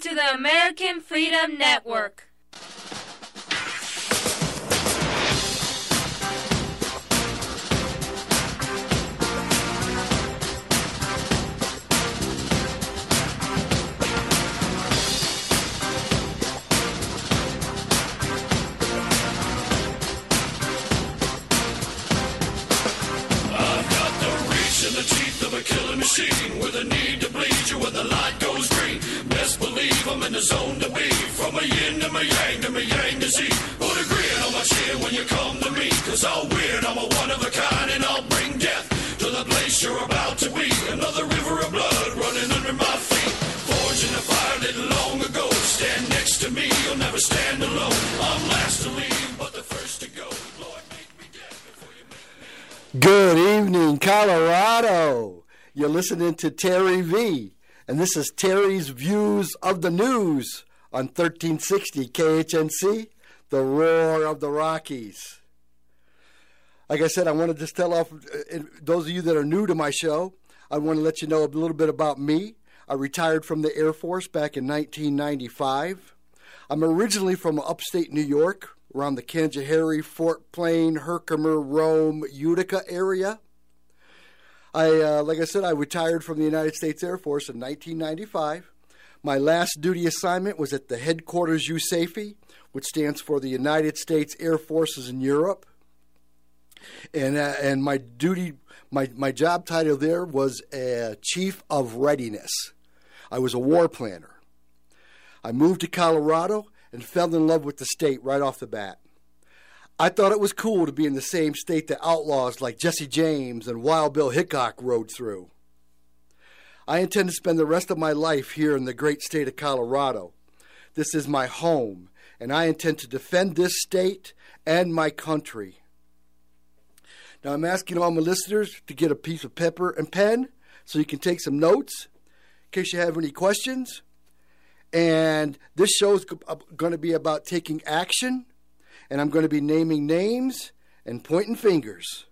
to the American Freedom Network. Machine with a need to bleed you when the light goes green. Best believe I'm in the zone to be. From a yin to my yang to my yang to Z. Put a grin on my chin when you come to me. Cause I'll win, I'm a one of a kind and I'll bring death to the place you're about to be. Another river of blood running under my feet. Forged in a fire long ago. Stand next to me, you'll never stand alone. I'm last to leave, but the first to go. Good evening, Colorado. You're listening to Terry V, and this is Terry's Views of the News on 1360 KHNC, the roar of the Rockies. Like I said, I wanted to just tell off uh, those of you that are new to my show. I want to let you know a little bit about me. I retired from the Air Force back in 1995. I'm originally from upstate New York, around the Canajoharie, Fort Plain, Herkimer, Rome, Utica area. I, uh, like I said, I retired from the United States Air Force in 1995. My last duty assignment was at the headquarters USAFE, which stands for the United States Air Forces in Europe. And uh, and my duty, my my job title there was uh, Chief of Readiness. I was a war planner. I moved to Colorado and fell in love with the state right off the bat. I thought it was cool to be in the same state that outlaws like Jesse James and Wild Bill Hickok rode through. I intend to spend the rest of my life here in the great state of Colorado. This is my home, and I intend to defend this state and my country. Now, I'm asking all my listeners to get a piece of paper and pen so you can take some notes in case you have any questions. And this show is going uh, to be about taking action and I'm going to be naming names and pointing fingers.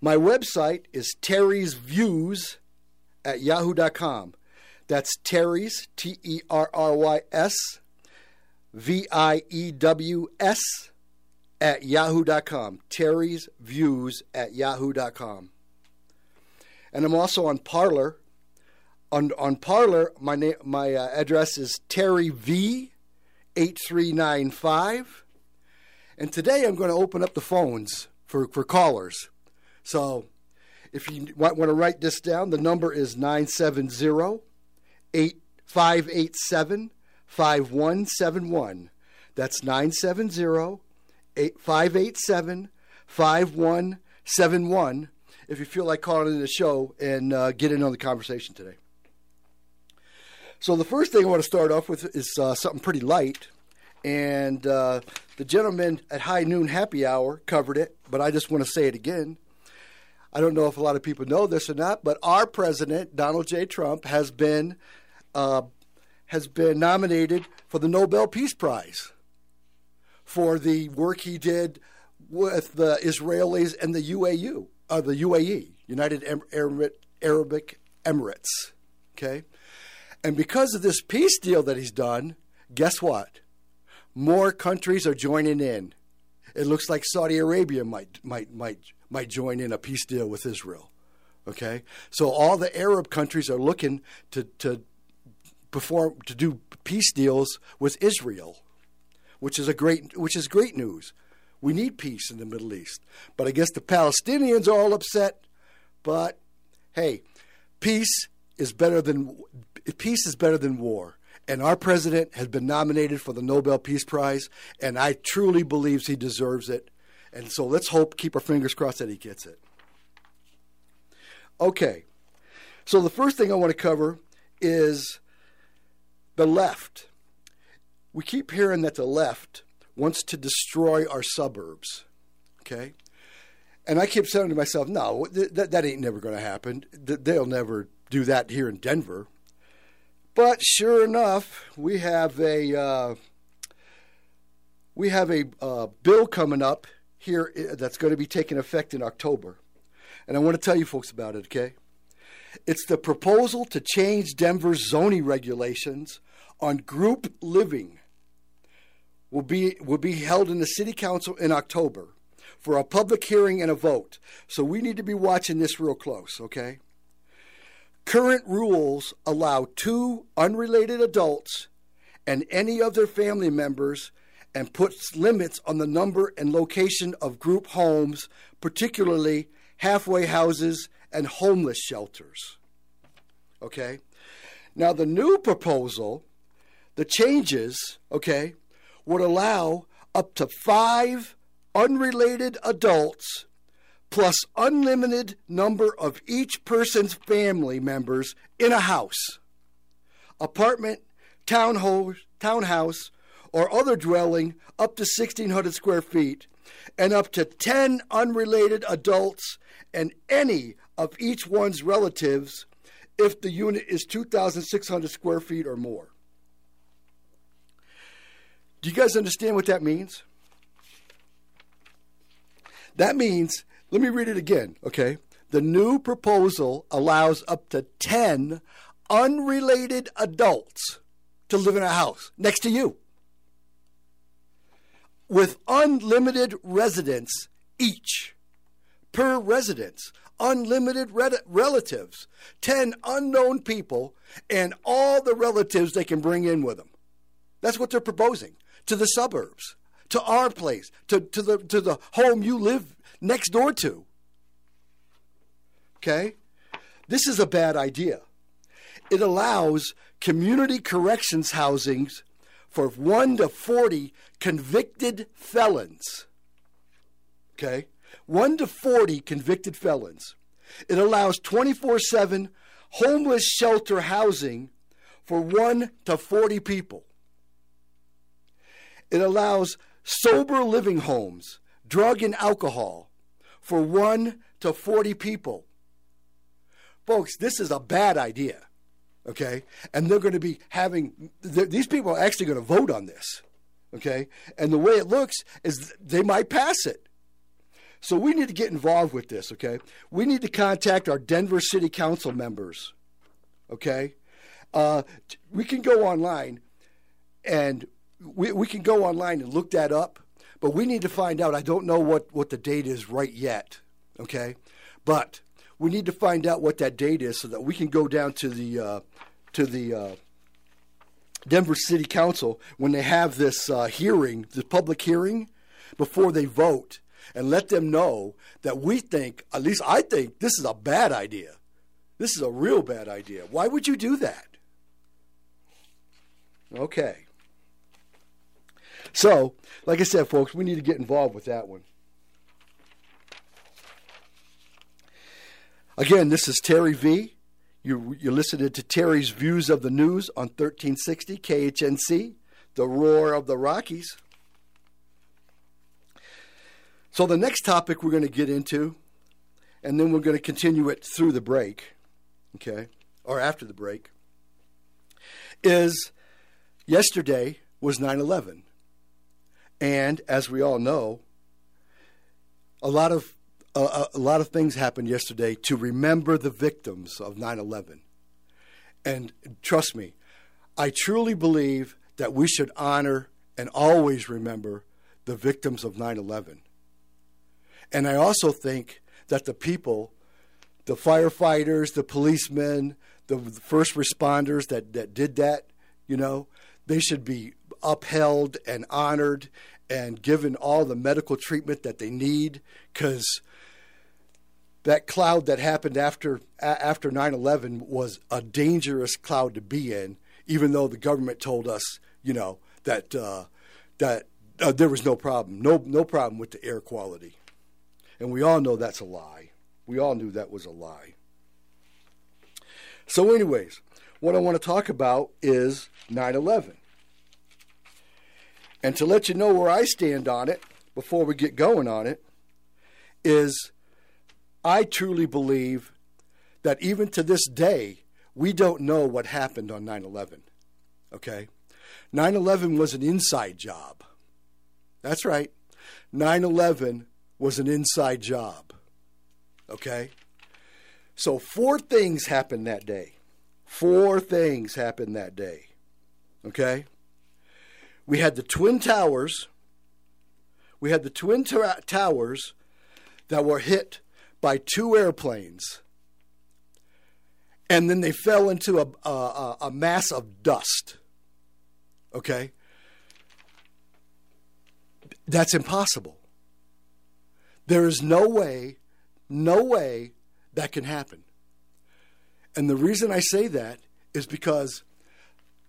My website is Terry's Views at yahoo.com. That's Terry's, T E R R Y S, V I E W S, at yahoo.com. Terry's Views at yahoo.com. And I'm also on Parler. On, on Parler, my, na- my uh, address is Terry V 8395. And today I'm going to open up the phones for, for callers. So if you want, want to write this down, the number is 970 587 5171. That's 970 587 5171 if you feel like calling in the show and uh, get in on the conversation today. So the first thing I want to start off with is uh, something pretty light, and uh, the gentleman at High Noon Happy Hour covered it, but I just want to say it again. I don't know if a lot of people know this or not, but our president Donald J. Trump has been uh, has been nominated for the Nobel Peace Prize for the work he did with the Israelis and the UAU, uh, the UAE, United Arab Arabic Emirates. Okay, and because of this peace deal that he's done, guess what? More countries are joining in. It looks like Saudi Arabia might might might might join in a peace deal with Israel. Okay? So all the Arab countries are looking to to perform to do peace deals with Israel, which is a great which is great news. We need peace in the Middle East. But I guess the Palestinians are all upset. But hey, peace is better than peace is better than war. And our president has been nominated for the Nobel Peace Prize, and I truly believes he deserves it. And so let's hope, keep our fingers crossed that he gets it. Okay, so the first thing I want to cover is the left. We keep hearing that the left wants to destroy our suburbs. Okay? And I keep saying to myself, no, that, that ain't never going to happen. They'll never do that here in Denver. But sure enough, we have a uh, we have a uh, bill coming up here uh, that's going to be taking effect in October, and I want to tell you folks about it. Okay, It's the proposal to change Denver's zoning regulations on group living. Will be will be held in the city council in October for a public hearing and a vote. So we need to be watching this real close, okay? Current rules allow two unrelated adults and any of their family members and puts limits on the number and location of group homes, particularly halfway houses and homeless shelters. Okay? Now, the new proposal, the changes, okay, would allow up to five unrelated adults plus unlimited number of each person's family members in a house, apartment, townhouse, townhouse, or other dwelling up to 1,600 square feet, and up to 10 unrelated adults and any of each one's relatives if the unit is 2,600 square feet or more. Do you guys understand what that means? That means, let me read it again, okay? The new proposal allows up to 10 unrelated adults to live in a house next to you with unlimited residence each per residence, unlimited relatives, 10 unknown people, and all the relatives they can bring in with them. That's what they're proposing to the suburbs, to our place, to, to, the, to the home you live next door to. Okay? This is a bad idea. It allows community corrections housings for 1 to 40 convicted felons. Okay? 1 to 40 convicted felons. It allows 24 7 homeless shelter housing for 1 to 40 people. It allows sober living homes, drug and alcohol for 1 to 40 people. Folks, this is a bad idea okay? And they're going to be having, these people are actually going to vote on this, okay? And the way it looks is they might pass it. So we need to get involved with this, okay? We need to contact our Denver City Council members, okay? Uh, we can go online and we, we can go online and look that up, but we need to find out. I don't know what, what the date is right yet, okay? But we need to find out what that date is so that we can go down to the uh, to the uh, Denver City Council when they have this uh, hearing, this public hearing, before they vote, and let them know that we think, at least I think, this is a bad idea. This is a real bad idea. Why would you do that? Okay. So, like I said, folks, we need to get involved with that one. Again, this is Terry V. You, you're listening to Terry's Views of the News on 1360 KHNC, the roar of the Rockies. So, the next topic we're going to get into, and then we're going to continue it through the break, okay, or after the break, is yesterday was 9 11. And as we all know, a lot of a, lot of things happened yesterday to remember the victims of 9 11. And trust me, I truly believe that we should honor and always remember the victims of 9 11. And I also think that the people, the firefighters, the policemen, the first responders that, that did that, you know, they should be upheld and honored and given all the medical treatment that they need because that cloud that happened after after 9/11 was a dangerous cloud to be in, even though the government told us, you know, that uh, that uh, there was no problem, no no problem with the air quality, and we all know that's a lie. We all knew that was a lie. So, anyways, what I want to talk about is 9/11, and to let you know where I stand on it before we get going on it is I truly believe that even to this day, we don't know what happened on 9 11. Okay? 9 11 was an inside job. That's right. 9 11 was an inside job. Okay? So, four things happened that day. Four things happened that day. Okay? We had the Twin Towers. We had the Twin Tower- Towers that were hit by two airplanes. And then they fell into a, a- a mass of dust. Okay? That's impossible. There is no way, no way that can happen. And the reason I say that is because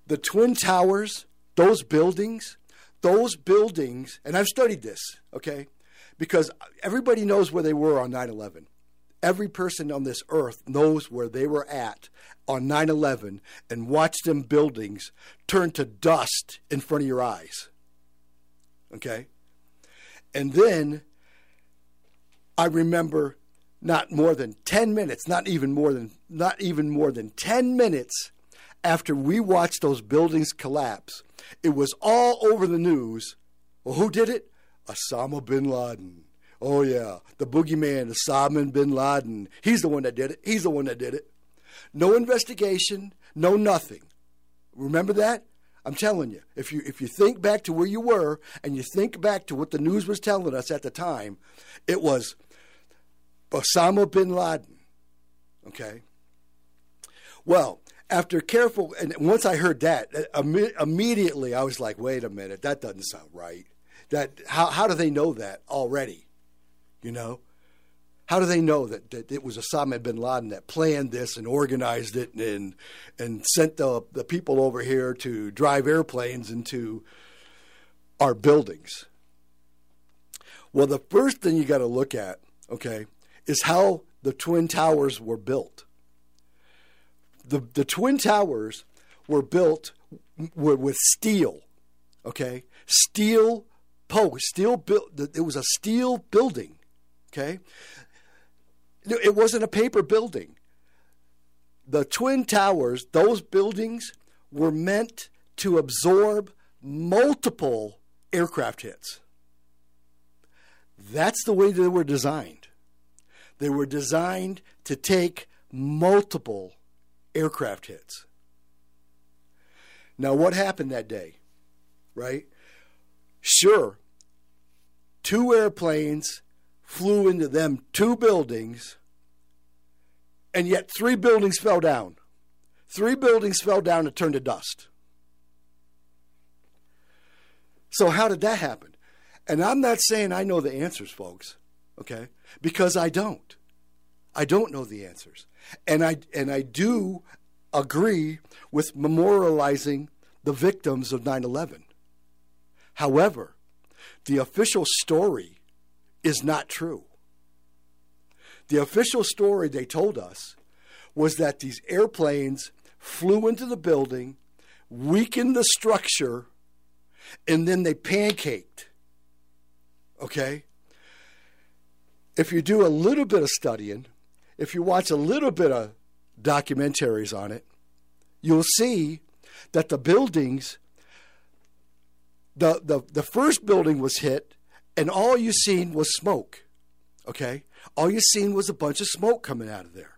the Twin Towers, those buildings, those buildings, and I've studied this, okay? Because everybody knows where they were on 9 11. Every person on this earth knows where they were at on 9 11 and watched them buildings turn to dust in front of your eyes. Okay? And then I remember not more than 10 minutes, not even more than not even more than 10 minutes after we watched those buildings collapse. It was all over the news. Well, who did it? Osama bin Laden. Oh yeah, the boogeyman, Osama bin Laden. He's the one that did it. He's the one that did it. No investigation, no nothing. Remember that? I'm telling you, if you if you think back to where you were and you think back to what the news was telling us at the time, it was Osama bin Laden. Okay. Well, after careful, and once I heard that, uh, imme- immediately I was like, "Wait a minute, that doesn't sound right." That how how do they know that already? You know, how do they know that, that it was Osama bin Laden that planned this and organized it and and sent the the people over here to drive airplanes into our buildings? Well, the first thing you got to look at, okay, is how the twin towers were built. The the twin towers were built w- with steel, okay, steel post, steel built. It was a steel building, okay. It wasn't a paper building. The twin towers, those buildings, were meant to absorb multiple aircraft hits. That's the way they were designed. They were designed to take multiple aircraft hits. Now, what happened that day? Right? Sure, two airplanes flew into them two buildings, and yet three buildings fell down. Three buildings fell down and turned to dust. So, how did that happen? And I'm not saying I know the answers, folks, okay? Because I don't. I don't know the answers. And I and I do agree with memorializing the victims of 9/11. However, the official story is not true. The official story they told us was that these airplanes flew into the building, weakened the structure, and then they pancaked. Okay? If you do a little bit of studying, if you watch a little bit of documentaries on it, you'll see that the buildings, the, the, the first building was hit, and all you seen was smoke. Okay? All you seen was a bunch of smoke coming out of there.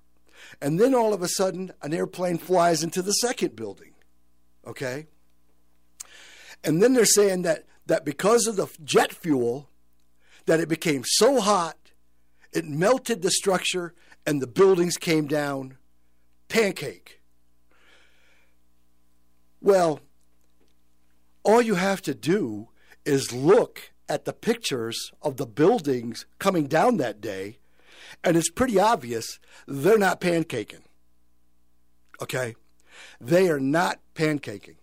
And then all of a sudden, an airplane flies into the second building. Okay? And then they're saying that, that because of the jet fuel, that it became so hot, it melted the structure, and the buildings came down pancake. Well, all you have to do is look at the pictures of the buildings coming down that day, and it's pretty obvious they're not pancaking. Okay? They are not pancaking.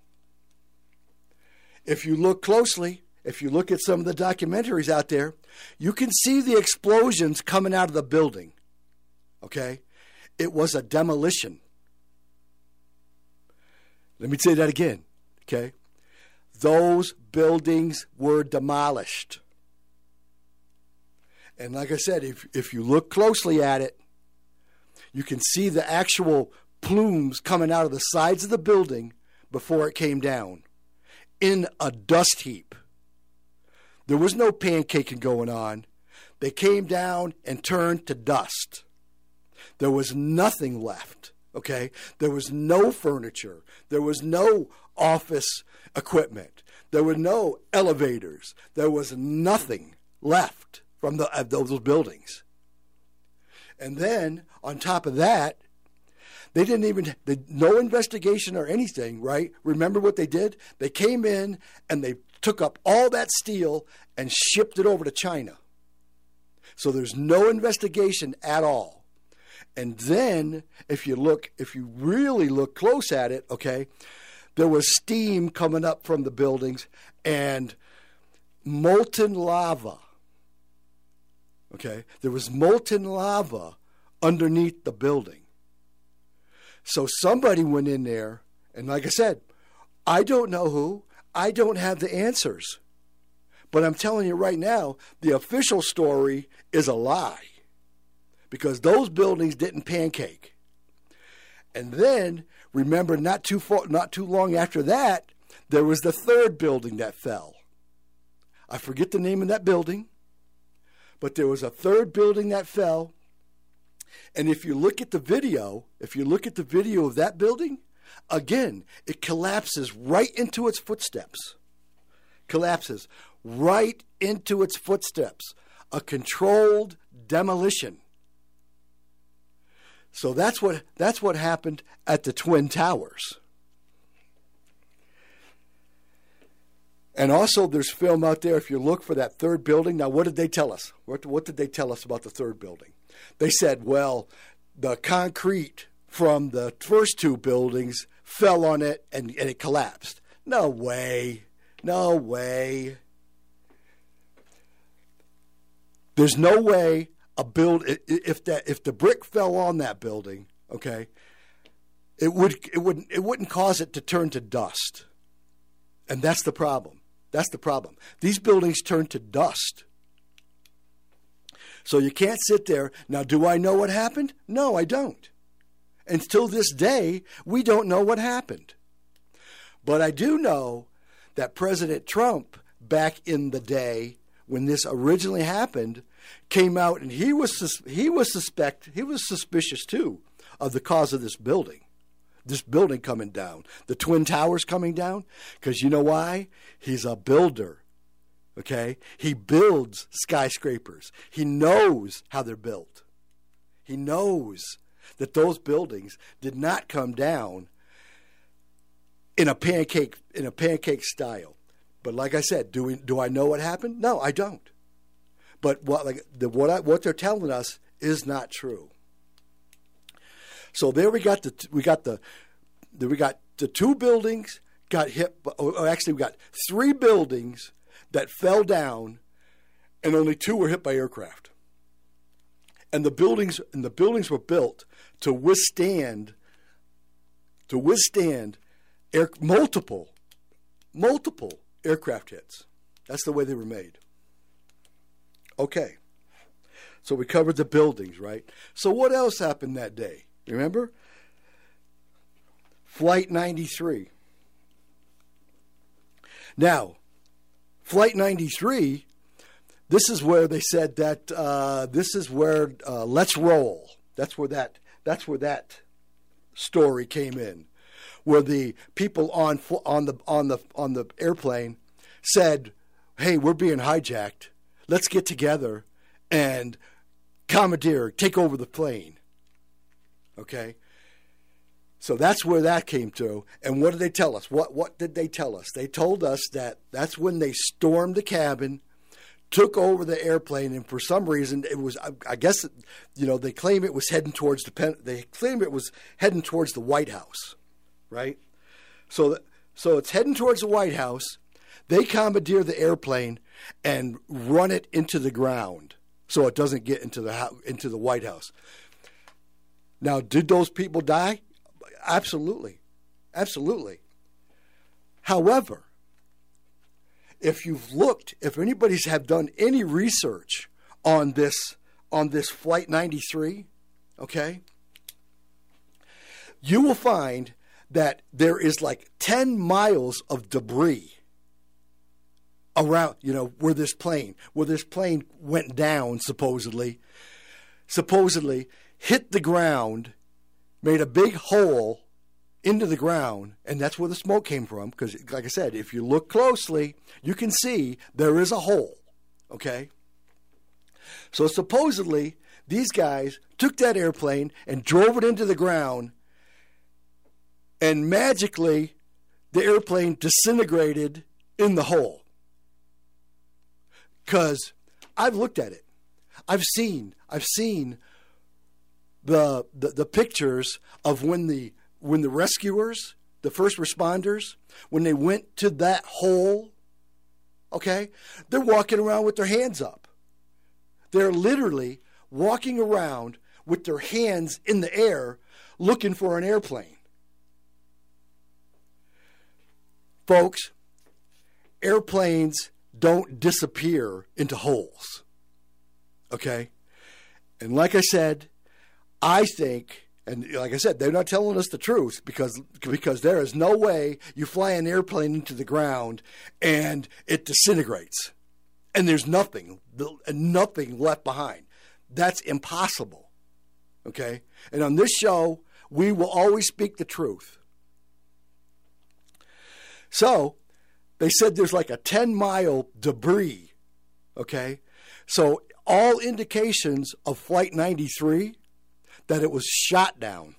If you look closely, if you look at some of the documentaries out there, you can see the explosions coming out of the building. Okay? It was a demolition. Let me say that again. Okay? Those buildings were demolished. And like I said, if, if you look closely at it, you can see the actual plumes coming out of the sides of the building before it came down in a dust heap. There was no pancaking going on. They came down and turned to dust. There was nothing left. Okay? There was no furniture. There was no office equipment. There were no elevators. There was nothing left from the, of those buildings. And then on top of that, they didn't even they, no investigation or anything, right? Remember what they did? They came in and they took up all that steel and shipped it over to China. So there's no investigation at all. And then if you look if you really look close at it, okay, there was steam coming up from the buildings and molten lava. Okay? There was molten lava underneath the building. So somebody went in there, and like I said, I don't know who, I don't have the answers. But I'm telling you right now, the official story is a lie because those buildings didn't pancake. And then remember, not too far, not too long after that, there was the third building that fell. I forget the name of that building, but there was a third building that fell, and if you look at the video, if you look at the video of that building, again, it collapses right into its footsteps. Collapses right into its footsteps. A controlled demolition. So that's what that's what happened at the Twin Towers. And also, there's film out there. If you look for that third building, now what did they tell us? What, what did they tell us about the third building? They said, well, the concrete from the first two buildings fell on it and, and it collapsed. No way. No way. There's no way a build if that if the brick fell on that building, okay, it would it wouldn't it wouldn't cause it to turn to dust. And that's the problem. That's the problem. These buildings turn to dust. So you can't sit there. Now, do I know what happened? No, I don't. Until this day, we don't know what happened. But I do know that President Trump, back in the day when this originally happened, came out and he was he was suspect he was suspicious too of the cause of this building, this building coming down, the twin towers coming down, because you know why? He's a builder. Okay? He builds skyscrapers. He knows how they're built. He knows that those buildings did not come down in a pancake in a pancake style. But like I said, do we, do I know what happened? No, I don't. But what like the, what I, what they're telling us is not true. So there we got the we got the, we got the two buildings got hit. Or oh, oh, actually, we got three buildings that fell down, and only two were hit by aircraft. And the buildings and the buildings were built to withstand to withstand air, multiple multiple aircraft hits. That's the way they were made. Okay. So we covered the buildings, right? So what else happened that day? Remember? Flight 93. Now, Flight 93, this is where they said that uh, this is where uh, Let's Roll. That's where that that's where that story came in, where the people on on the on the on the airplane said, "Hey, we're being hijacked. Let's get together and commandeer, take over the plane." Okay. So that's where that came to. And what did they tell us? What what did they tell us? They told us that that's when they stormed the cabin, took over the airplane, and for some reason it was I guess you know they claim it was heading towards the they claim it was heading towards the White House, right? So so it's heading towards the White House. They commandeer the airplane and run it into the ground so it doesn't get into the into the White House. Now, did those people die? Absolutely. Absolutely. However, if you've looked, if anybody's have done any research on this on this flight 93, okay? You will find that there is like 10 miles of debris around, you know, where this plane, where this plane went down supposedly. Supposedly, hit the ground, made a big hole into the ground, and that's where the smoke came from. Because, like I said, if you look closely, you can see there is a hole. Okay? So supposedly, these guys took that airplane and drove it into the ground, and magically, the airplane disintegrated in the hole. Because I've looked at it. I've seen, I've seen the, the, the pictures of when the when the rescuers, the first responders, when they went to that hole, okay, they're walking around with their hands up. They're literally walking around with their hands in the air looking for an airplane. Folks, airplanes don't disappear into holes. Okay? And like I said, I think, and like I said, they're not telling us the truth because because there is no way you fly an airplane into the ground and it disintegrates, and there's nothing, nothing left behind. That's impossible. Okay, and on this show, we will always speak the truth. So, they said there's like a 10 mile debris. Okay, so all indications of Flight 93 that it was shot down.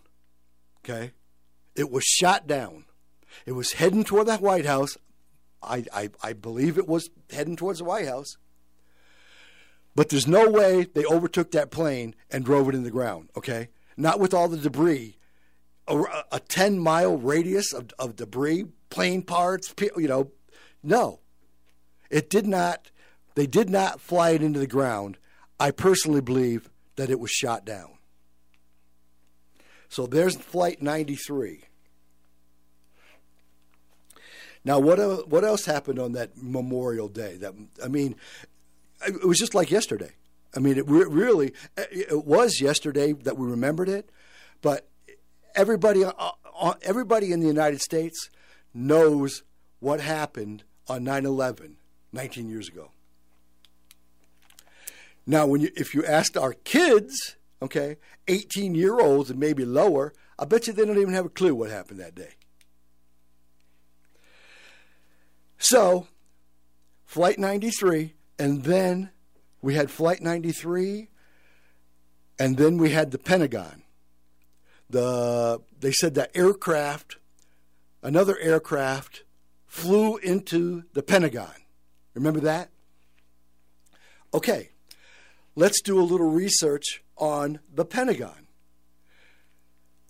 Okay? It was shot down. It was heading toward the White House. I, I, I believe it was heading towards the White House. But there's no way they overtook that plane and drove it in the ground, okay? Not with all the debris. A, a 10 mile radius of, of debris, plane parts, you know. No. It did not, they did not fly it into the ground. I personally believe that it was shot down. So there's Flight 93. Now, what what else happened on that Memorial Day? That I mean, it was just like yesterday. I mean, it really it was yesterday that we remembered it, but everybody uh, uh, everybody in the United States knows what happened on 9/11 19 years ago. Now, when you, if you asked our kids, okay, 18 year olds and maybe lower, I bet you they don't even have a clue what happened that day. So, Flight 93, and then we had Flight 93, and then we had the Pentagon. The they said that aircraft, another aircraft, flew into the Pentagon. Remember that? Okay, let's do a little research on the Pentagon.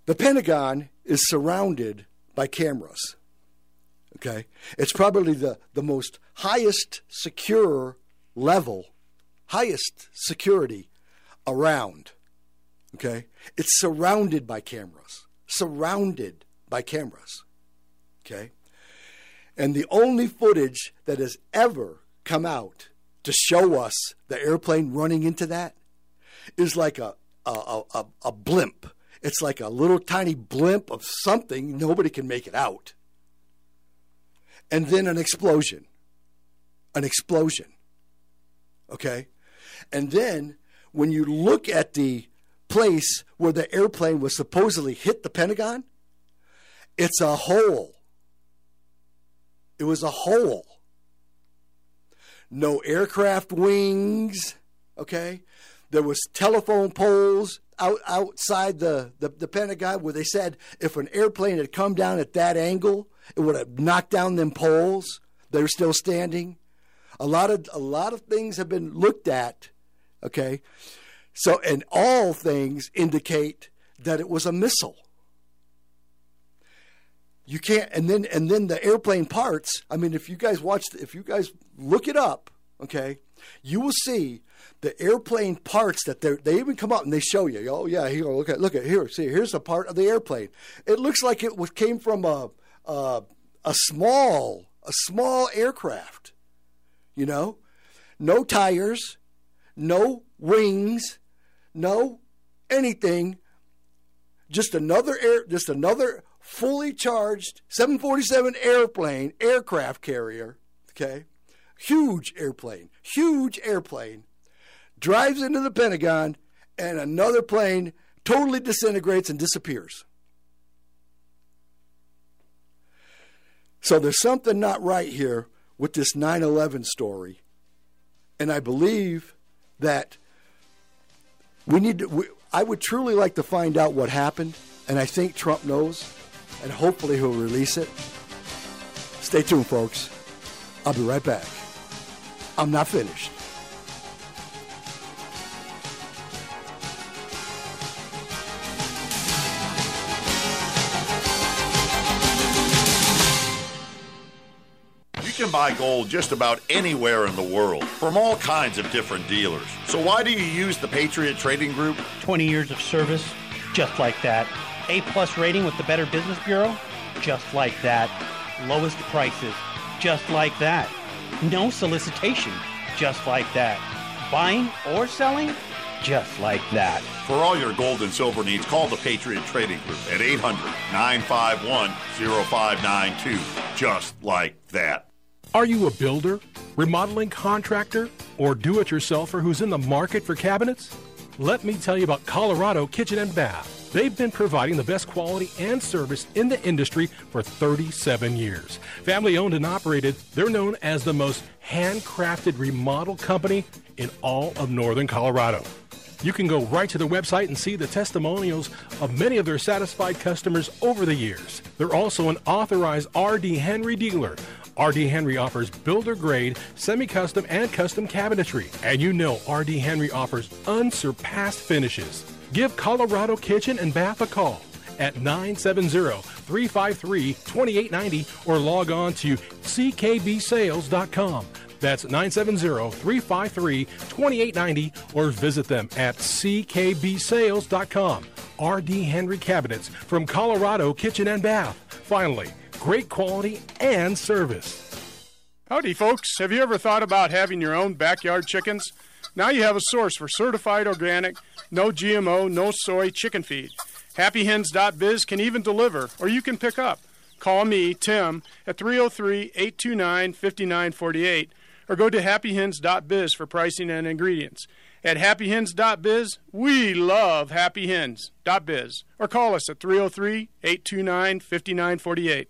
The Pentagon is surrounded by cameras. Okay? It's probably the, the most highest secure level, highest security around. Okay? It's surrounded by cameras. Surrounded by cameras. Okay? And the only footage that has ever come out to show us the airplane running into that is like a, a, a, a blimp. It's like a little tiny blimp of something. Nobody can make it out. And then an explosion. An explosion. Okay? And then when you look at the place where the airplane was supposedly hit the Pentagon, it's a hole. It was a hole. No aircraft wings, okay? There was telephone poles out outside the, the, the Pentagon where they said if an airplane had come down at that angle, it would have knocked down them poles. They're still standing. A lot of a lot of things have been looked at. Okay, so and all things indicate that it was a missile. You can't, and then and then the airplane parts. I mean, if you guys watch, if you guys look it up, okay, you will see the airplane parts that they they even come up and they show you. Oh yeah, here look at look at here. See, here's a part of the airplane. It looks like it was came from a a, a small a small aircraft. You know, no tires, no wings, no anything. Just another air, just another fully charged 747 airplane, aircraft carrier. Okay, huge airplane, huge airplane drives into the Pentagon, and another plane totally disintegrates and disappears. So there's something not right here with this 9 11 story. And I believe that we need to, we, I would truly like to find out what happened. And I think Trump knows. And hopefully he'll release it. Stay tuned, folks. I'll be right back. I'm not finished. You can buy gold just about anywhere in the world from all kinds of different dealers. So why do you use the Patriot Trading Group? 20 years of service, just like that. A plus rating with the Better Business Bureau, just like that. Lowest prices, just like that. No solicitation, just like that. Buying or selling, just like that. For all your gold and silver needs, call the Patriot Trading Group at 800 951 0592. Just like that. Are you a builder, remodeling contractor, or do it yourselfer who's in the market for cabinets? Let me tell you about Colorado Kitchen and Bath. They've been providing the best quality and service in the industry for 37 years. Family owned and operated, they're known as the most handcrafted remodel company in all of northern Colorado. You can go right to their website and see the testimonials of many of their satisfied customers over the years. They're also an authorized RD Henry dealer. RD Henry offers builder grade, semi custom, and custom cabinetry. And you know RD Henry offers unsurpassed finishes. Give Colorado Kitchen and Bath a call at 970-353-2890 or log on to ckbsales.com. That's 970-353-2890 or visit them at ckbsales.com. RD Henry Cabinets from Colorado Kitchen and Bath. Finally, great quality and service. Howdy, folks. Have you ever thought about having your own backyard chickens? Now you have a source for certified organic, no GMO, no soy chicken feed. HappyHens.biz can even deliver, or you can pick up. Call me, Tim, at 303 829 5948, or go to happyhens.biz for pricing and ingredients. At happyhens.biz, we love happyhens.biz, or call us at 303 829 5948.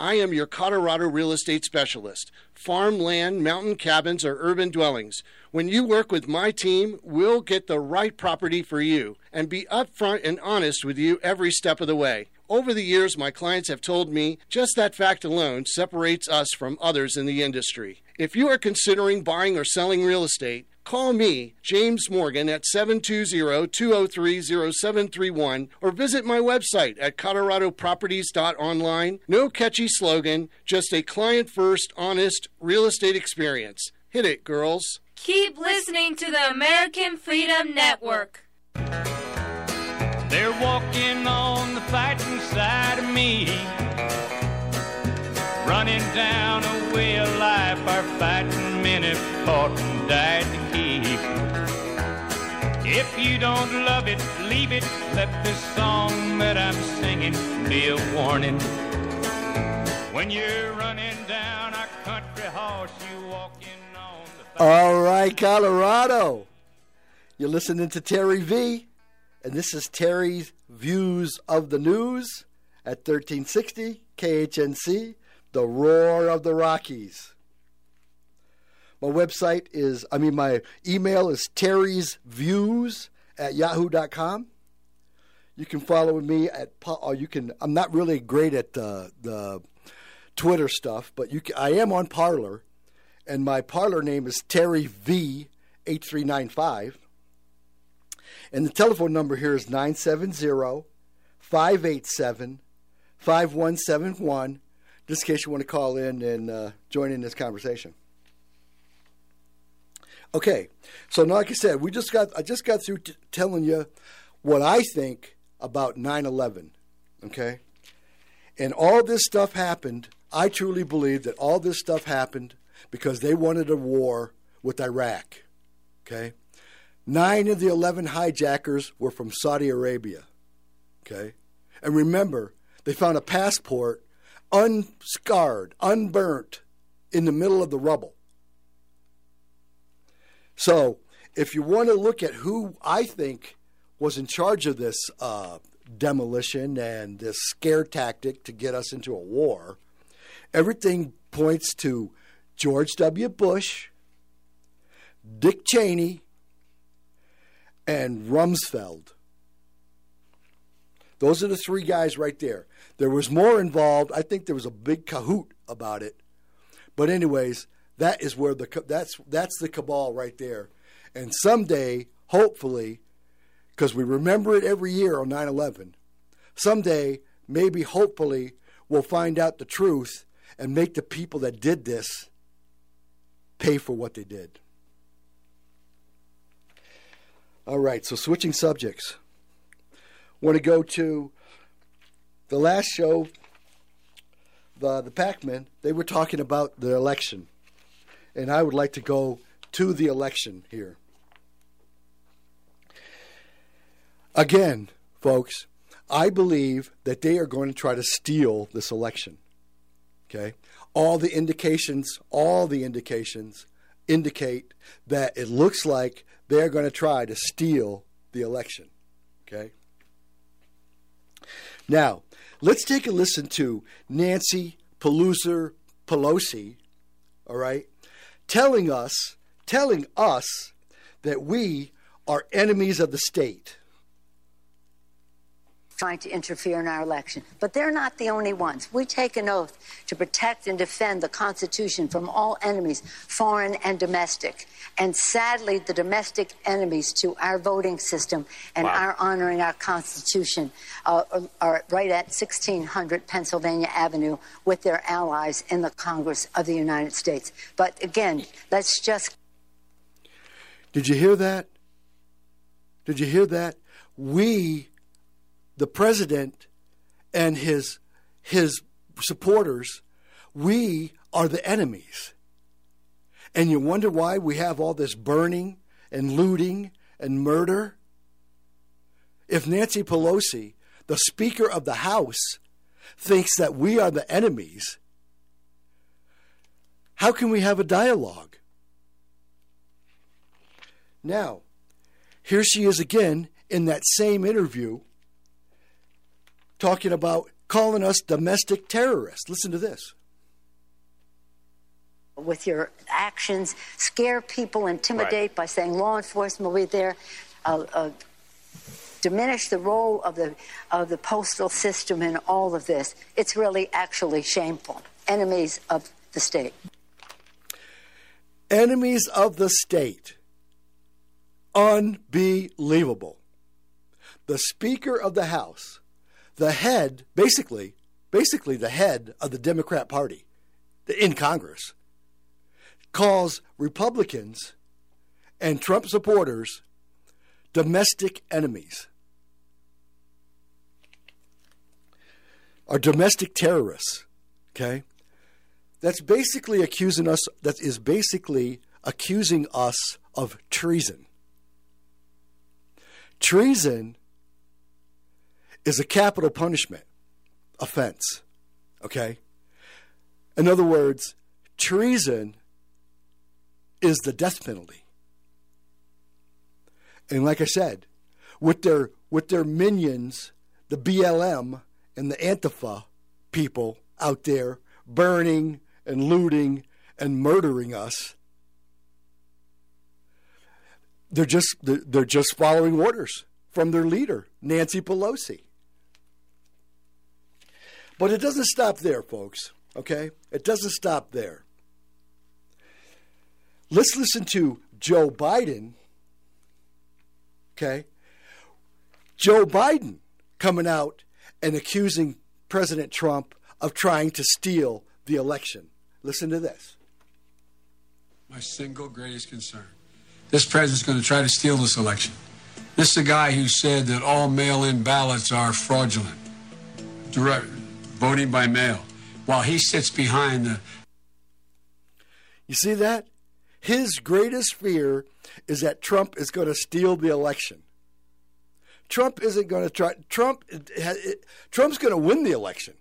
I am your Colorado real estate specialist. Farmland, mountain cabins, or urban dwellings. When you work with my team, we'll get the right property for you and be upfront and honest with you every step of the way. Over the years, my clients have told me just that fact alone separates us from others in the industry. If you are considering buying or selling real estate, call me, James Morgan, at 720-203-0731 or visit my website at coloradoproperties.online. No catchy slogan, just a client-first, honest real estate experience. Hit it, girls. Keep listening to the American Freedom Network. They're walking on the fighting side of me. Running down a way of life fighting men have fought and died to keep. If you don't love it, leave it. Let this song that I'm singing be a warning. When you're running down our country horse, you walking on the All right, Colorado. You're listening to Terry V, and this is Terry's Views of the News at 1360 KHNC, the roar of the Rockies. My website is, I mean, my email is Terry's Views at yahoo.com. You can follow me at, or you can, I'm not really great at uh, the Twitter stuff, but you can, I am on Parler, and my Parler name is Terry V 8395. And the telephone number here is 970 587 5171, just in case you want to call in and uh, join in this conversation. Okay, so now, like I said, we just got I just got through t- telling you what I think about 9/11. Okay, and all this stuff happened. I truly believe that all this stuff happened because they wanted a war with Iraq. Okay? Nine of the 11 hijackers were from Saudi Arabia. Okay? And remember, they found a passport unscarred, unburnt, in the middle of the rubble. So, if you want to look at who I think was in charge of this uh, demolition and this scare tactic to get us into a war, everything points to George W. Bush, Dick Cheney, and Rumsfeld. Those are the three guys right there. There was more involved. I think there was a big cahoot about it. But anyways, that is where the that's that's the cabal right there. And someday, hopefully, because we remember it every year on 9/11, someday, maybe hopefully, we'll find out the truth and make the people that did this pay for what they did. All right, so switching subjects. Want to go to the last show, the the Pac-Man. They were talking about the election, and I would like to go to the election here. Again, folks, I believe that they are going to try to steal this election. Okay, all the indications, all the indications indicate that it looks like they're going to try to steal the election. Okay? Now, let's take a listen to Nancy Pelosi, Pelosi, all right, telling us, telling us that we are enemies of the state trying to interfere in our election. But they're not the only ones. We take an oath to protect and defend the Constitution from all enemies, foreign and domestic. And sadly, the domestic enemies to our voting system and wow. our honoring our Constitution uh, are right at 1600 Pennsylvania Avenue with their allies in the Congress of the United States. But again, let's just. Did you hear that? Did you hear that? We the president and his his supporters, we are the enemies. And you wonder why we have all this burning and looting and murder? If Nancy Pelosi, the Speaker of the House, thinks that we are the enemies, how can we have a dialogue? Now, here she is again in that same interview talking about calling us domestic terrorists. Listen to this. With your actions, scare people, intimidate right. by saying law enforcement will be there, uh, uh, diminish the role of the of the postal system in all of this. It's really actually shameful. Enemies of the state. Enemies of the state. Unbelievable. The Speaker of the House the head, basically, basically the head of the Democrat Party in Congress, calls Republicans and Trump supporters domestic enemies are domestic terrorists. Okay? That's basically accusing us, that is basically accusing us of treason. Treason is a capital punishment offense. Okay? In other words, treason is the death penalty. And like I said, with their with their minions, the BLM and the Antifa people out there burning and looting and murdering us, they're just they're just following orders from their leader, Nancy Pelosi. But it doesn't stop there, folks. Okay? It doesn't stop there. Let's listen to Joe Biden. Okay? Joe Biden coming out and accusing President Trump of trying to steal the election. Listen to this. My single greatest concern this president's going to try to steal this election. This is a guy who said that all mail in ballots are fraudulent. Direct, voting by mail, while he sits behind the. You see that? His greatest fear is that Trump is going to steal the election. Trump isn't going to try. Trump, Trump's going to win the election.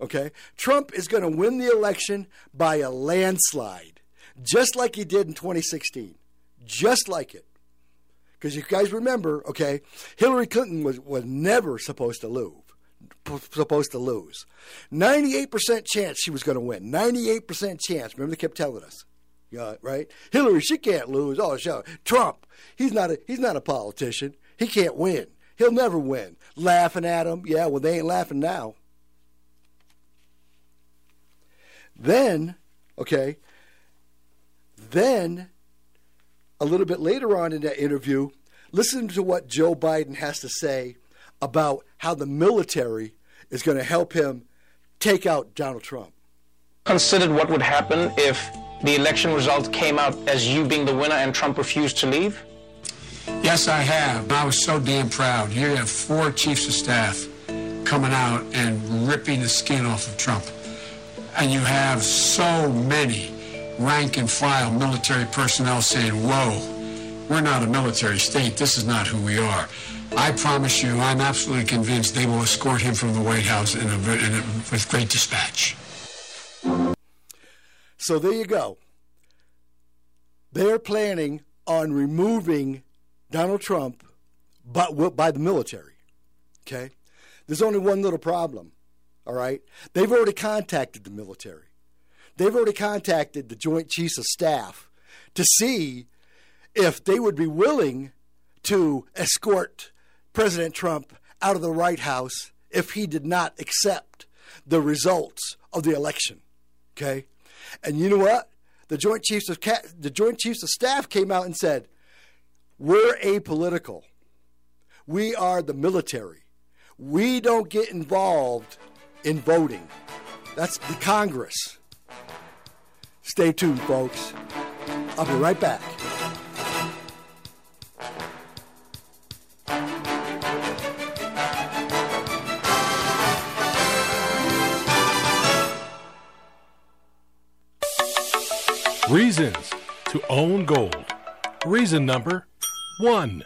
Okay, Trump is going to win the election by a landslide, just like he did in 2016, just like it. Because you guys remember, okay, Hillary Clinton was was never supposed to lose supposed to lose. 98% chance she was going to win. 98% chance. Remember they kept telling us. Yeah, right? Hillary, she can't lose. Oh, show. Trump, he's not a he's not a politician. He can't win. He'll never win. Laughing at him. Yeah, well they ain't laughing now. Then, okay, then a little bit later on in that interview, listen to what Joe Biden has to say about how the military is going to help him take out Donald Trump. Considered what would happen if the election result came out as you being the winner and Trump refused to leave? Yes, I have. I was so damn proud. Here you have four chiefs of staff coming out and ripping the skin off of Trump. And you have so many rank and file military personnel saying, whoa, we're not a military state. This is not who we are. I promise you, I'm absolutely convinced they will escort him from the White House in a, in a, with great dispatch. So there you go. They're planning on removing Donald Trump but by the military. Okay? There's only one little problem. All right? They've already contacted the military. They've already contacted the Joint Chiefs of Staff to see if they would be willing to escort President Trump out of the White House if he did not accept the results of the election. Okay? And you know what? The Joint Chiefs of the Joint Chiefs of Staff came out and said, "We're apolitical. We are the military. We don't get involved in voting. That's the Congress." Stay tuned, folks. I'll be right back. Reasons to own gold. Reason number one.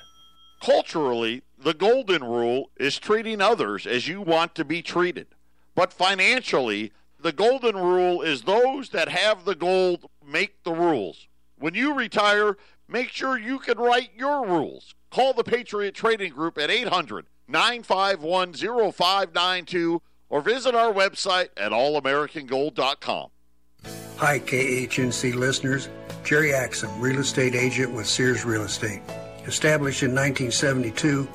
Culturally, the golden rule is treating others as you want to be treated. But financially, the golden rule is those that have the gold make the rules. When you retire, make sure you can write your rules. Call the Patriot Trading Group at 800 951 0592 or visit our website at allamericangold.com. Hi, KHNC listeners. Jerry Axum, real estate agent with Sears Real Estate. Established in 1972,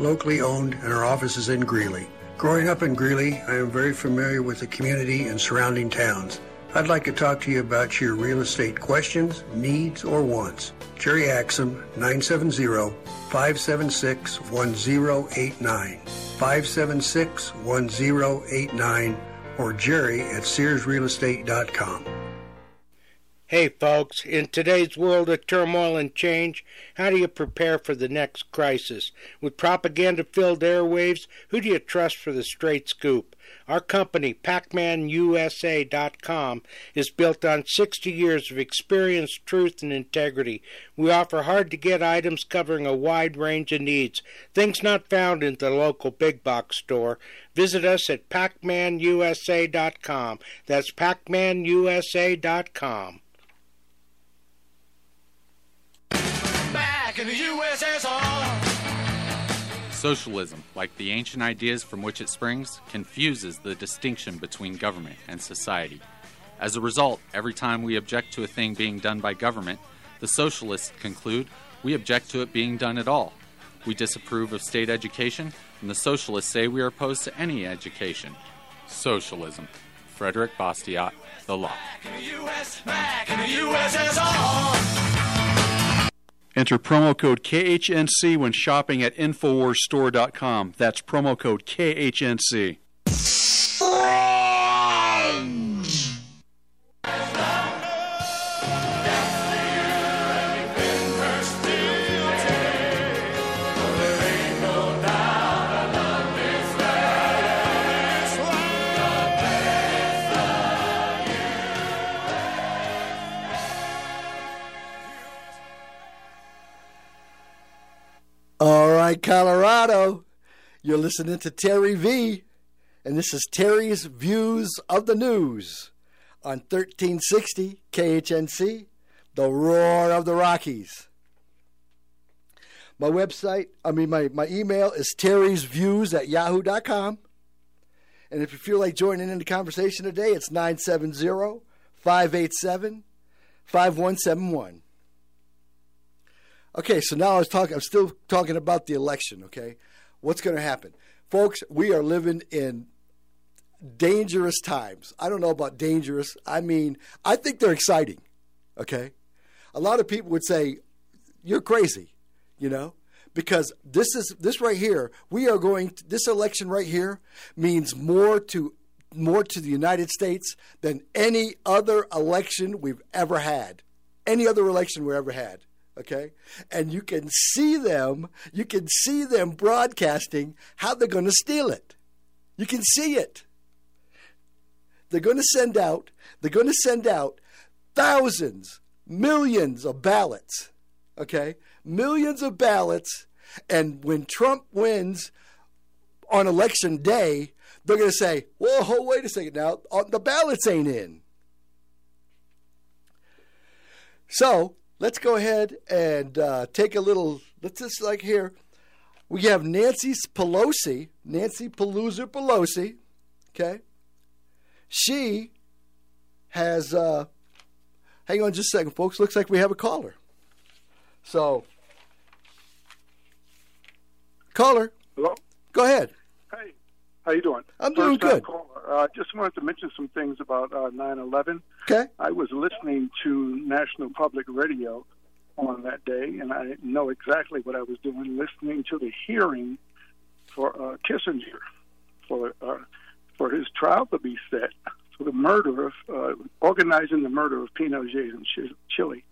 locally owned, and our office is in Greeley. Growing up in Greeley, I am very familiar with the community and surrounding towns. I'd like to talk to you about your real estate questions, needs, or wants. Jerry Axum, 970-576-1089. 576-1089 or jerry at searsrealestate.com. Hey folks, in today's world of turmoil and change, how do you prepare for the next crisis? With propaganda filled airwaves, who do you trust for the straight scoop? Our company, PacManUSA.com, is built on 60 years of experience, truth, and integrity. We offer hard to get items covering a wide range of needs, things not found in the local big box store. Visit us at PacManUSA.com. That's PacManUSA.com. in the USSR. Socialism, like the ancient ideas from which it springs, confuses the distinction between government and society. As a result, every time we object to a thing being done by government, the socialists conclude we object to it being done at all. We disapprove of state education, and the socialists say we are opposed to any education. Socialism. Frederick Bastiat, The Law. Enter promo code KHNC when shopping at InfoWarsStore.com. That's promo code KHNC. Colorado. You're listening to Terry V, and this is Terry's Views of the News on 1360 KHNC, the roar of the Rockies. My website, I mean, my, my email is Terry's Views at yahoo.com. And if you feel like joining in the conversation today, it's 970 587 5171. Okay, so now I was talking, I'm still talking about the election, okay? What's going to happen? Folks, we are living in dangerous times. I don't know about dangerous. I mean, I think they're exciting, okay? A lot of people would say, you're crazy, you know? Because this is this right here, we are going to, this election right here means more to more to the United States than any other election we've ever had. Any other election we've ever had okay? And you can see them you can see them broadcasting how they're going to steal it. You can see it. They're going to send out they're going to send out thousands millions of ballots okay? Millions of ballots and when trump wins on election day they're going to say whoa wait a second now uh, the ballots ain't in. So let's go ahead and uh, take a little. Let's just like here. We have Nancy Pelosi, Nancy Pelosi Pelosi. Okay, she has. Uh, hang on just a second, folks. Looks like we have a caller. So, caller. Hello. Go ahead. How you doing? I'm doing good. Uh, just wanted to mention some things about uh, 9/11. Okay. I was listening to National Public Radio on that day, and I know exactly what I was doing, listening to the hearing for uh, Kissinger for uh, for his trial to be set for the murder of uh, organizing the murder of Pinochet in Chile.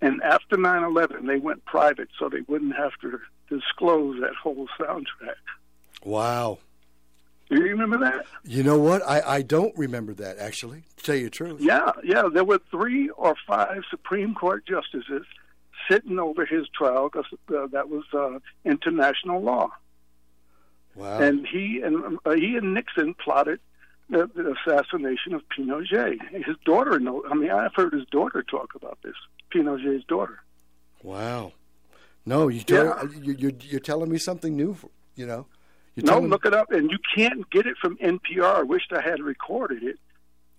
And after 9/11, they went private so they wouldn't have to disclose that whole soundtrack. Wow. Do you remember that? You know what? I, I don't remember that actually. To tell you the truth. Yeah, yeah. There were three or five Supreme Court justices sitting over his trial because uh, that was uh, international law. Wow. And he and uh, he and Nixon plotted the, the assassination of Pinochet. His daughter, know. I mean, I've heard his daughter talk about this. Pinochet's daughter. Wow. No, you tell, Yeah. you, you're, you're telling me something new. You know. You're no, look it up, and you can't get it from NPR. I wished I had recorded it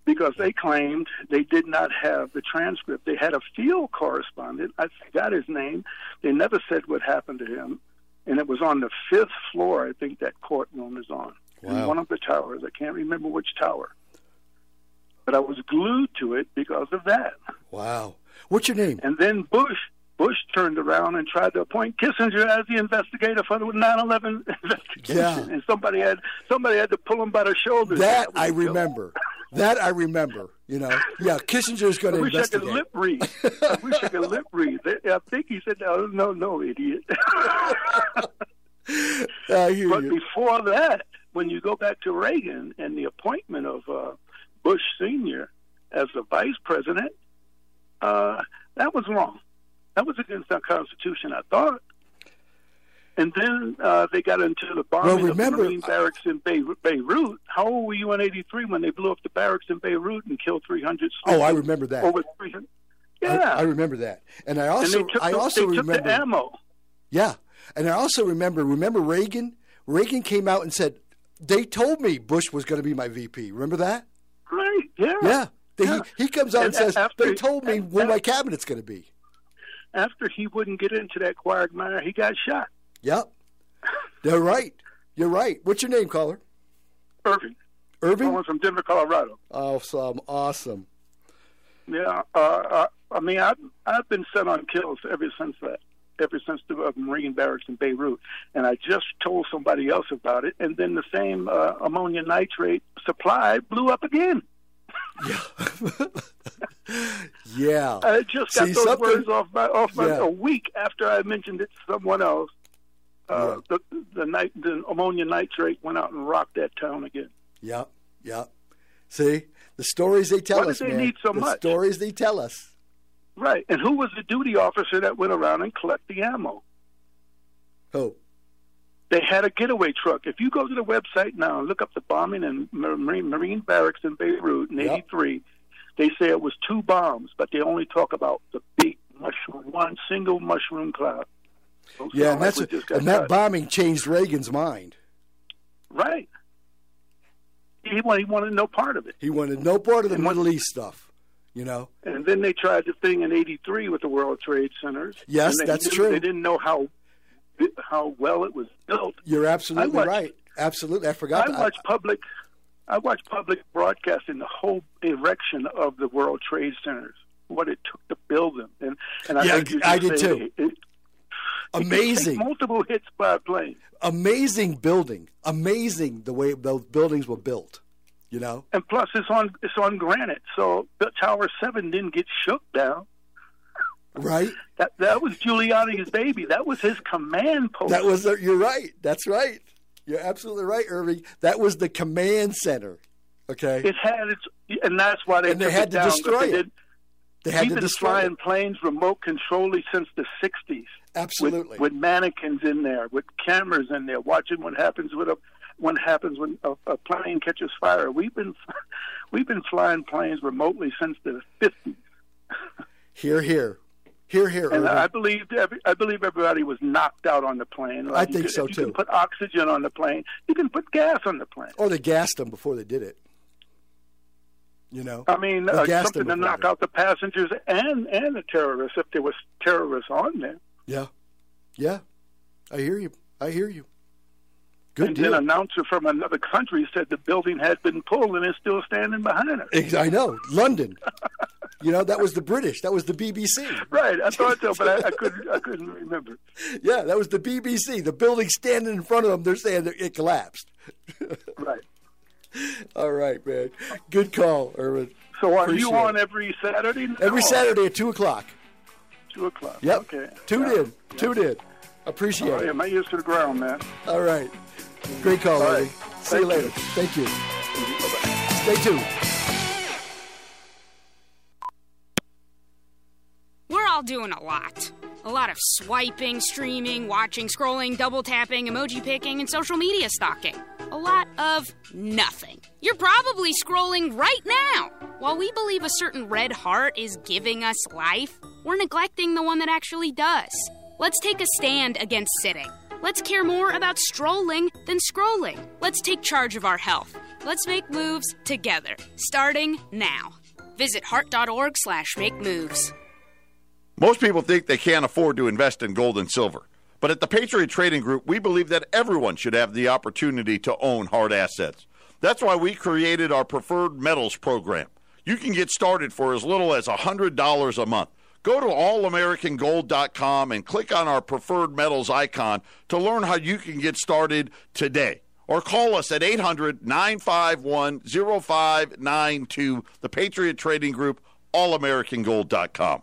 because they claimed they did not have the transcript. They had a field correspondent. I forgot his name. They never said what happened to him, and it was on the fifth floor. I think that courtroom is on in one of the towers. I can't remember which tower, but I was glued to it because of that. Wow. What's your name? And then Bush Bush turned around and tried to appoint Kissinger as the investigator for the 9/11 investigation, Yeah. and somebody had somebody had to pull him by the shoulders. That was I remember. That I remember. You know. Yeah. Kissinger's going to investigate. I wish I could lip read. I wish I could lip read. I think he said, "No, no, no, idiot." I hear but you. before that, when you go back to Reagan and the appointment of uh, Bush Senior as the vice president, uh, that was wrong. That was against our Constitution, I thought. And then uh, they got into the bombing remember- of the Marine barracks in Beirut, Beirut. How old were you in '83 when they blew up the barracks in Beirut and killed 300? Oh, I remember that. Over 300. I- Yeah. I, remember that, and I also and took I the, also remember. the ammo. Yeah, and I also remember. Remember Reagan? Reagan came out and said they told me Bush was going to be my VP. Remember that? Right. Yeah. Yeah. Yeah. He, he comes out and, And says after- they told me who my cabinet's going to be. After he wouldn't get into that quagmire, he got shot. Yep. They're right. You're right. What's your name, caller? Irving. Irving. Calling from Denver, Colorado. Awesome. Awesome. Yeah, uh, uh, I mean, I've I've been set on kills ever since that, ever since the uh, Marine barracks in Beirut, and I just told somebody else about it, and then the same uh, ammonia nitrate supply blew up again. Yeah. yeah. I just got See, those something- words off my off my Yeah. a week after I mentioned it to someone else. Uh, The the night the ammonia nitrate went out and rocked that town again. Yep. Yep. See the stories they tell Why us, they man. need so the much? stories they tell us. Right, and who was the duty officer that went around and collect the ammo? Who? They had a getaway truck. If you go to the website now and look up the bombing in Marine, Marine barracks in Beirut in '83, they say it was two bombs, but they only talk about the big mushroom, one single mushroom cloud. Those Yeah, and that's got and that bombing changed Reagan's mind. right. He wanted, he wanted no part of it. He wanted no part of the Middle East stuff. You know. And then they tried the thing in '83 with the World Trade Centers. Yes, they that's knew- true. They didn't know how how well it was built. You're absolutely watched- right. Absolutely, I forgot. I that. watched public. I watched public broadcasting the whole erection of the World Trade Centers, what it took to build them, and and I, Yeah, I did say too. It, Amazing. multiple hits by a plane, Amazing building. Amazing the way those buildings were built. You know. and plus it's on it's on granite, so the Tower Seven didn't get shook down. Right. That that was Giuliani's baby. That was his command post. That was. You're right. That's right. You're absolutely right, Irving. That was the command center. Okay. It had its, and that's why they And they had to down, destroy it. They had We've to been flying it. planes remote controlly since the '60s. Absolutely. With, with mannequins in there, with cameras in there, watching what happens with a what happens when a, a plane catches fire. We've been we've been flying planes remotely since the '50s, Here, here, here, here. and Irving. I believe every, I believe everybody was knocked out on the plane. I think could- so, if you too. can put oxygen on the plane. You can put gas on the plane. or they gassed them before they did it. You know. I mean, uh, something to knock out the passengers and and the terrorists if there was terrorists on there. Yeah. Yeah. I hear you. I hear you. Good and deal. then an announcer from another country said the building had been pulled and is still standing behind it. I know. London. you know, that was the British. That was the BBC. Right, I thought so, but I, I couldn't. I couldn't remember. Yeah, that was the BBC. The building standing in front of them, they're saying it collapsed. Right. All right, man. Good call, Irvin. So are Appreciate you on every Saturday? now? Every Saturday at 2 o'clock. Two o'clock. Yep. Okay. Tune Yeah. in. Tune in. Appreciate Oh, it. yeah, my ears to the ground, man. All right. Great call, All right. Irving. See you Thank you. later. Thank you. Stay tuned. We're all doing a lot. A lot of swiping, streaming, watching, scrolling, double tapping, emoji picking, and social media stalking. A lot of nothing. You're probably scrolling right now. While we believe a certain red heart is giving us life, we're neglecting the one that actually does. Let's take a stand against sitting. Let's care more about strolling than scrolling. Let's take charge of our health. Let's make moves together, starting now. Visit heart.org slash make moves. Most people think they can't afford to invest in gold and silver. But at the Patriot Trading Group, we believe that everyone should have the opportunity to own hard assets. That's why we created our Preferred Metals program. You can get started for as little as $100 a month. Go to allamericangold.com and click on our Preferred Metals icon to learn how you can get started today. Or call us at 800 951 0592, the Patriot Trading Group, allamericangold.com.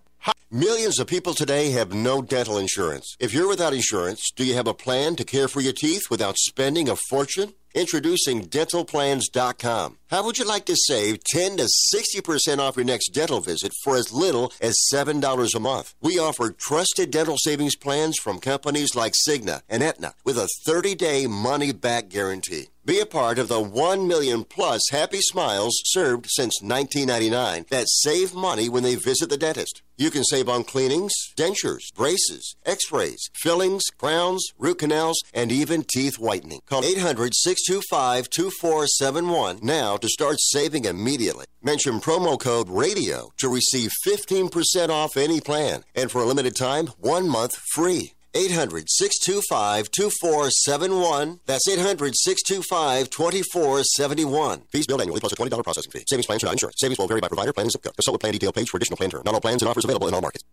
Millions of people today have no dental insurance. If you're without insurance, do you have a plan to care for your teeth without spending a fortune? Introducing dentalplans.com. How would you like to save 10 to 60% off your next dental visit for as little as $7 a month? We offer trusted dental savings plans from companies like Cigna and Aetna with a 30 day money back guarantee. Be a part of the 1 million plus happy smiles served since 1999 that save money when they visit the dentist. You can save on cleanings, dentures, braces, x rays, fillings, crowns, root canals, and even teeth whitening. Call 800 625 2471 now to start saving immediately. Mention promo code RADIO to receive 15% off any plan. And for a limited time, one month free. 800 625 2471. That's 800 625 2471. Fees billed annually plus a $20 processing fee. Savings plan should not insurance. Savings will vary by provider, plan, and zip code. Consult with plan detail page for additional plan term. Not all plans and offers available in all markets.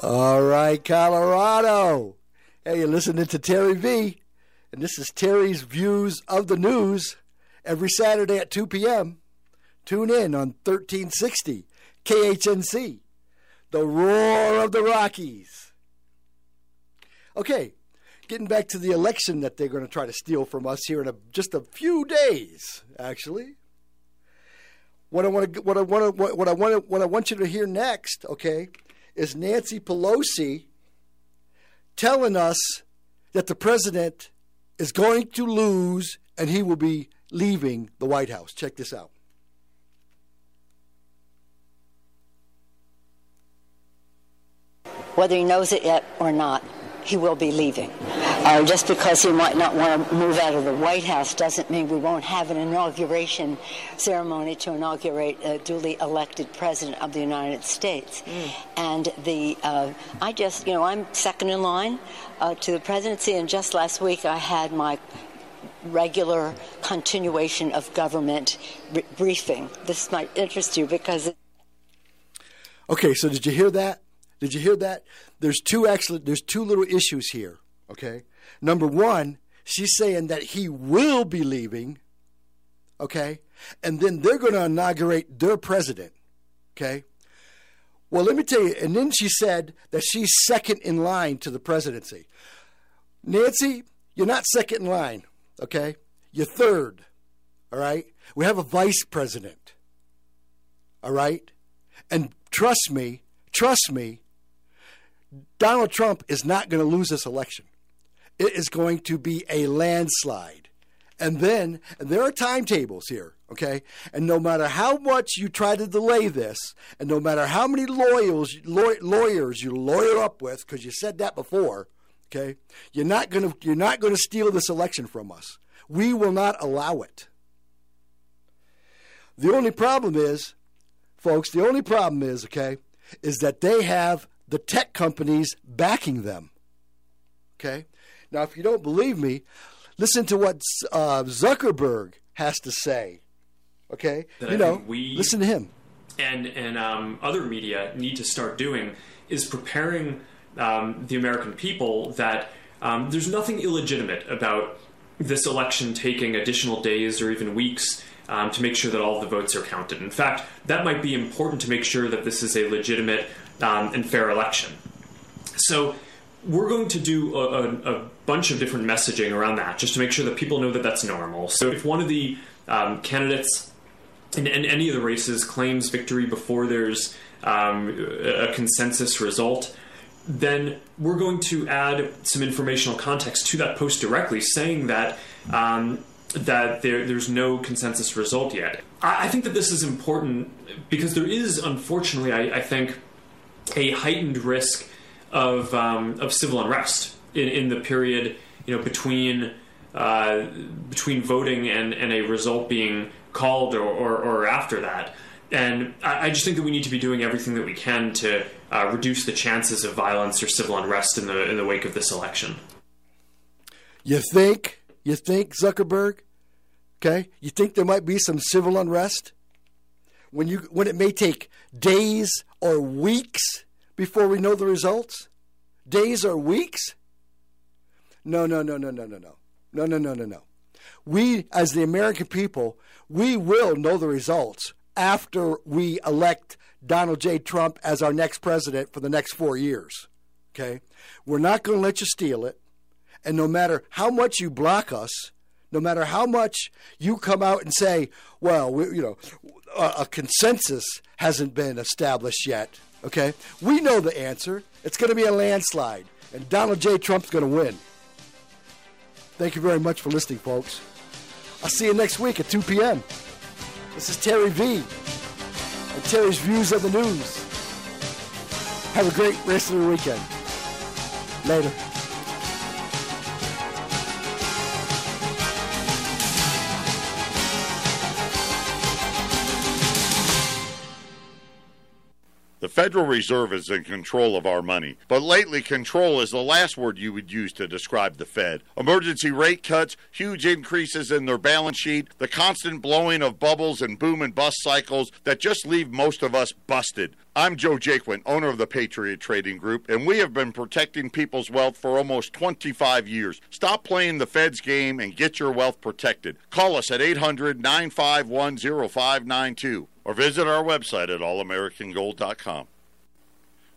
All right, Colorado. Hey, you're listening to Terry V, and this is Terry's Views of the News every Saturday at 2 p.m. Tune in on 1360 KHNC, the roar of the Rockies. Okay, getting back to the election that they're going to try to steal from us here in a, just a few days, actually. What I want to, what I want to, what I want what I want you to hear next, okay, is Nancy Pelosi telling us that the president is going to lose and he will be leaving the White House. Check this out. Whether he knows it yet or not, he will be leaving. Uh, just because he might not want to move out of the White House doesn't mean we won't have an inauguration ceremony to inaugurate a duly elected president of the United States. Mm. And the uh, I just you know I'm second in line uh, to the presidency, and just last week I had my regular continuation of government b- briefing. This might interest you because. Okay, so did you hear that? Did you hear that? There's two actually there's two little issues here, okay? Number 1, she's saying that he will be leaving, okay? And then they're going to inaugurate their president, okay? Well, let me tell you, and then she said that she's second in line to the presidency. Nancy, you're not second in line, okay? You're third, all right? We have a vice president, all right? And trust me, trust me, Donald Trump is not going to lose this election. It is going to be a landslide. And then, and there are timetables here, okay? And no matter how much you try to delay this, and no matter how many lawyers, lawyers you lawyer up with, because you said that before, okay, you're not going to you're not going to steal this election from us. We will not allow it. The only problem is, folks, the only problem is, okay, is that they have the tech companies backing them. Okay? Now, if you don't believe me, listen to what uh, Zuckerberg has to say. Okay? That you I know, we listen to him. And, and um, other media need to start doing is preparing um, the American people that um, there's nothing illegitimate about this election taking additional days or even weeks um, to make sure that all the votes are counted. In fact, that might be important to make sure that this is a legitimate um, and fair election. So we're going to do a, a, a, bunch of different messaging around that just to make sure that people know that that's normal. So if one of the um, candidates in, in, any of the races claims victory before there's um, a consensus result, then we're going to add some informational context to that post directly, saying that um, that there, there's no consensus result yet. I, I, think that this is important because there is, unfortunately, I, I think, a heightened risk of um, of civil unrest in, in the period you know between uh, between voting and, and a result being called or, or, or after that. And I, just think that we need to be doing everything that we can to uh, reduce the chances of violence or civil unrest in the in the wake of this election. You think? You think Zuckerberg? Okay, you think there might be some civil unrest when you when it may take days or weeks before we know the results? Days or weeks? No, no, no, no, no, no, no. No, no, no, no, no. We, as the American people, we will know the results after we elect Donald J. Trump as our next president for the next four years. Okay? We're not going to let you steal it. And no matter how much you block us, no matter how much you come out and say, well, we, you know, a, consensus hasn't been established yet. Okay? We know the answer. It's going to be a landslide, and Donald J. Trump's going to win. Thank you very much for listening, folks. I'll see you next week at 2 p.m. This is Terry V. and Terry's Views of the News. Have a great rest of the weekend. Later. The Federal Reserve is in control of our money, but lately control is the last word you would use to describe the Fed. Emergency rate cuts, huge increases in their balance sheet, the constant blowing of bubbles and boom and bust cycles that just leave most of us busted. I'm Joe Jaquin, owner of the Patriot Trading Group, and we have been protecting people's wealth for almost 25 years. Stop playing the Fed's game and get your wealth protected. Call us at 800 951 0592 or visit our website at allamericangold.com.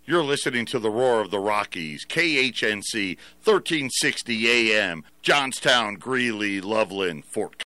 You're listening to the Roar of the Rockies, KHNC 1360 AM, Johnstown, Greeley, Loveland, Fort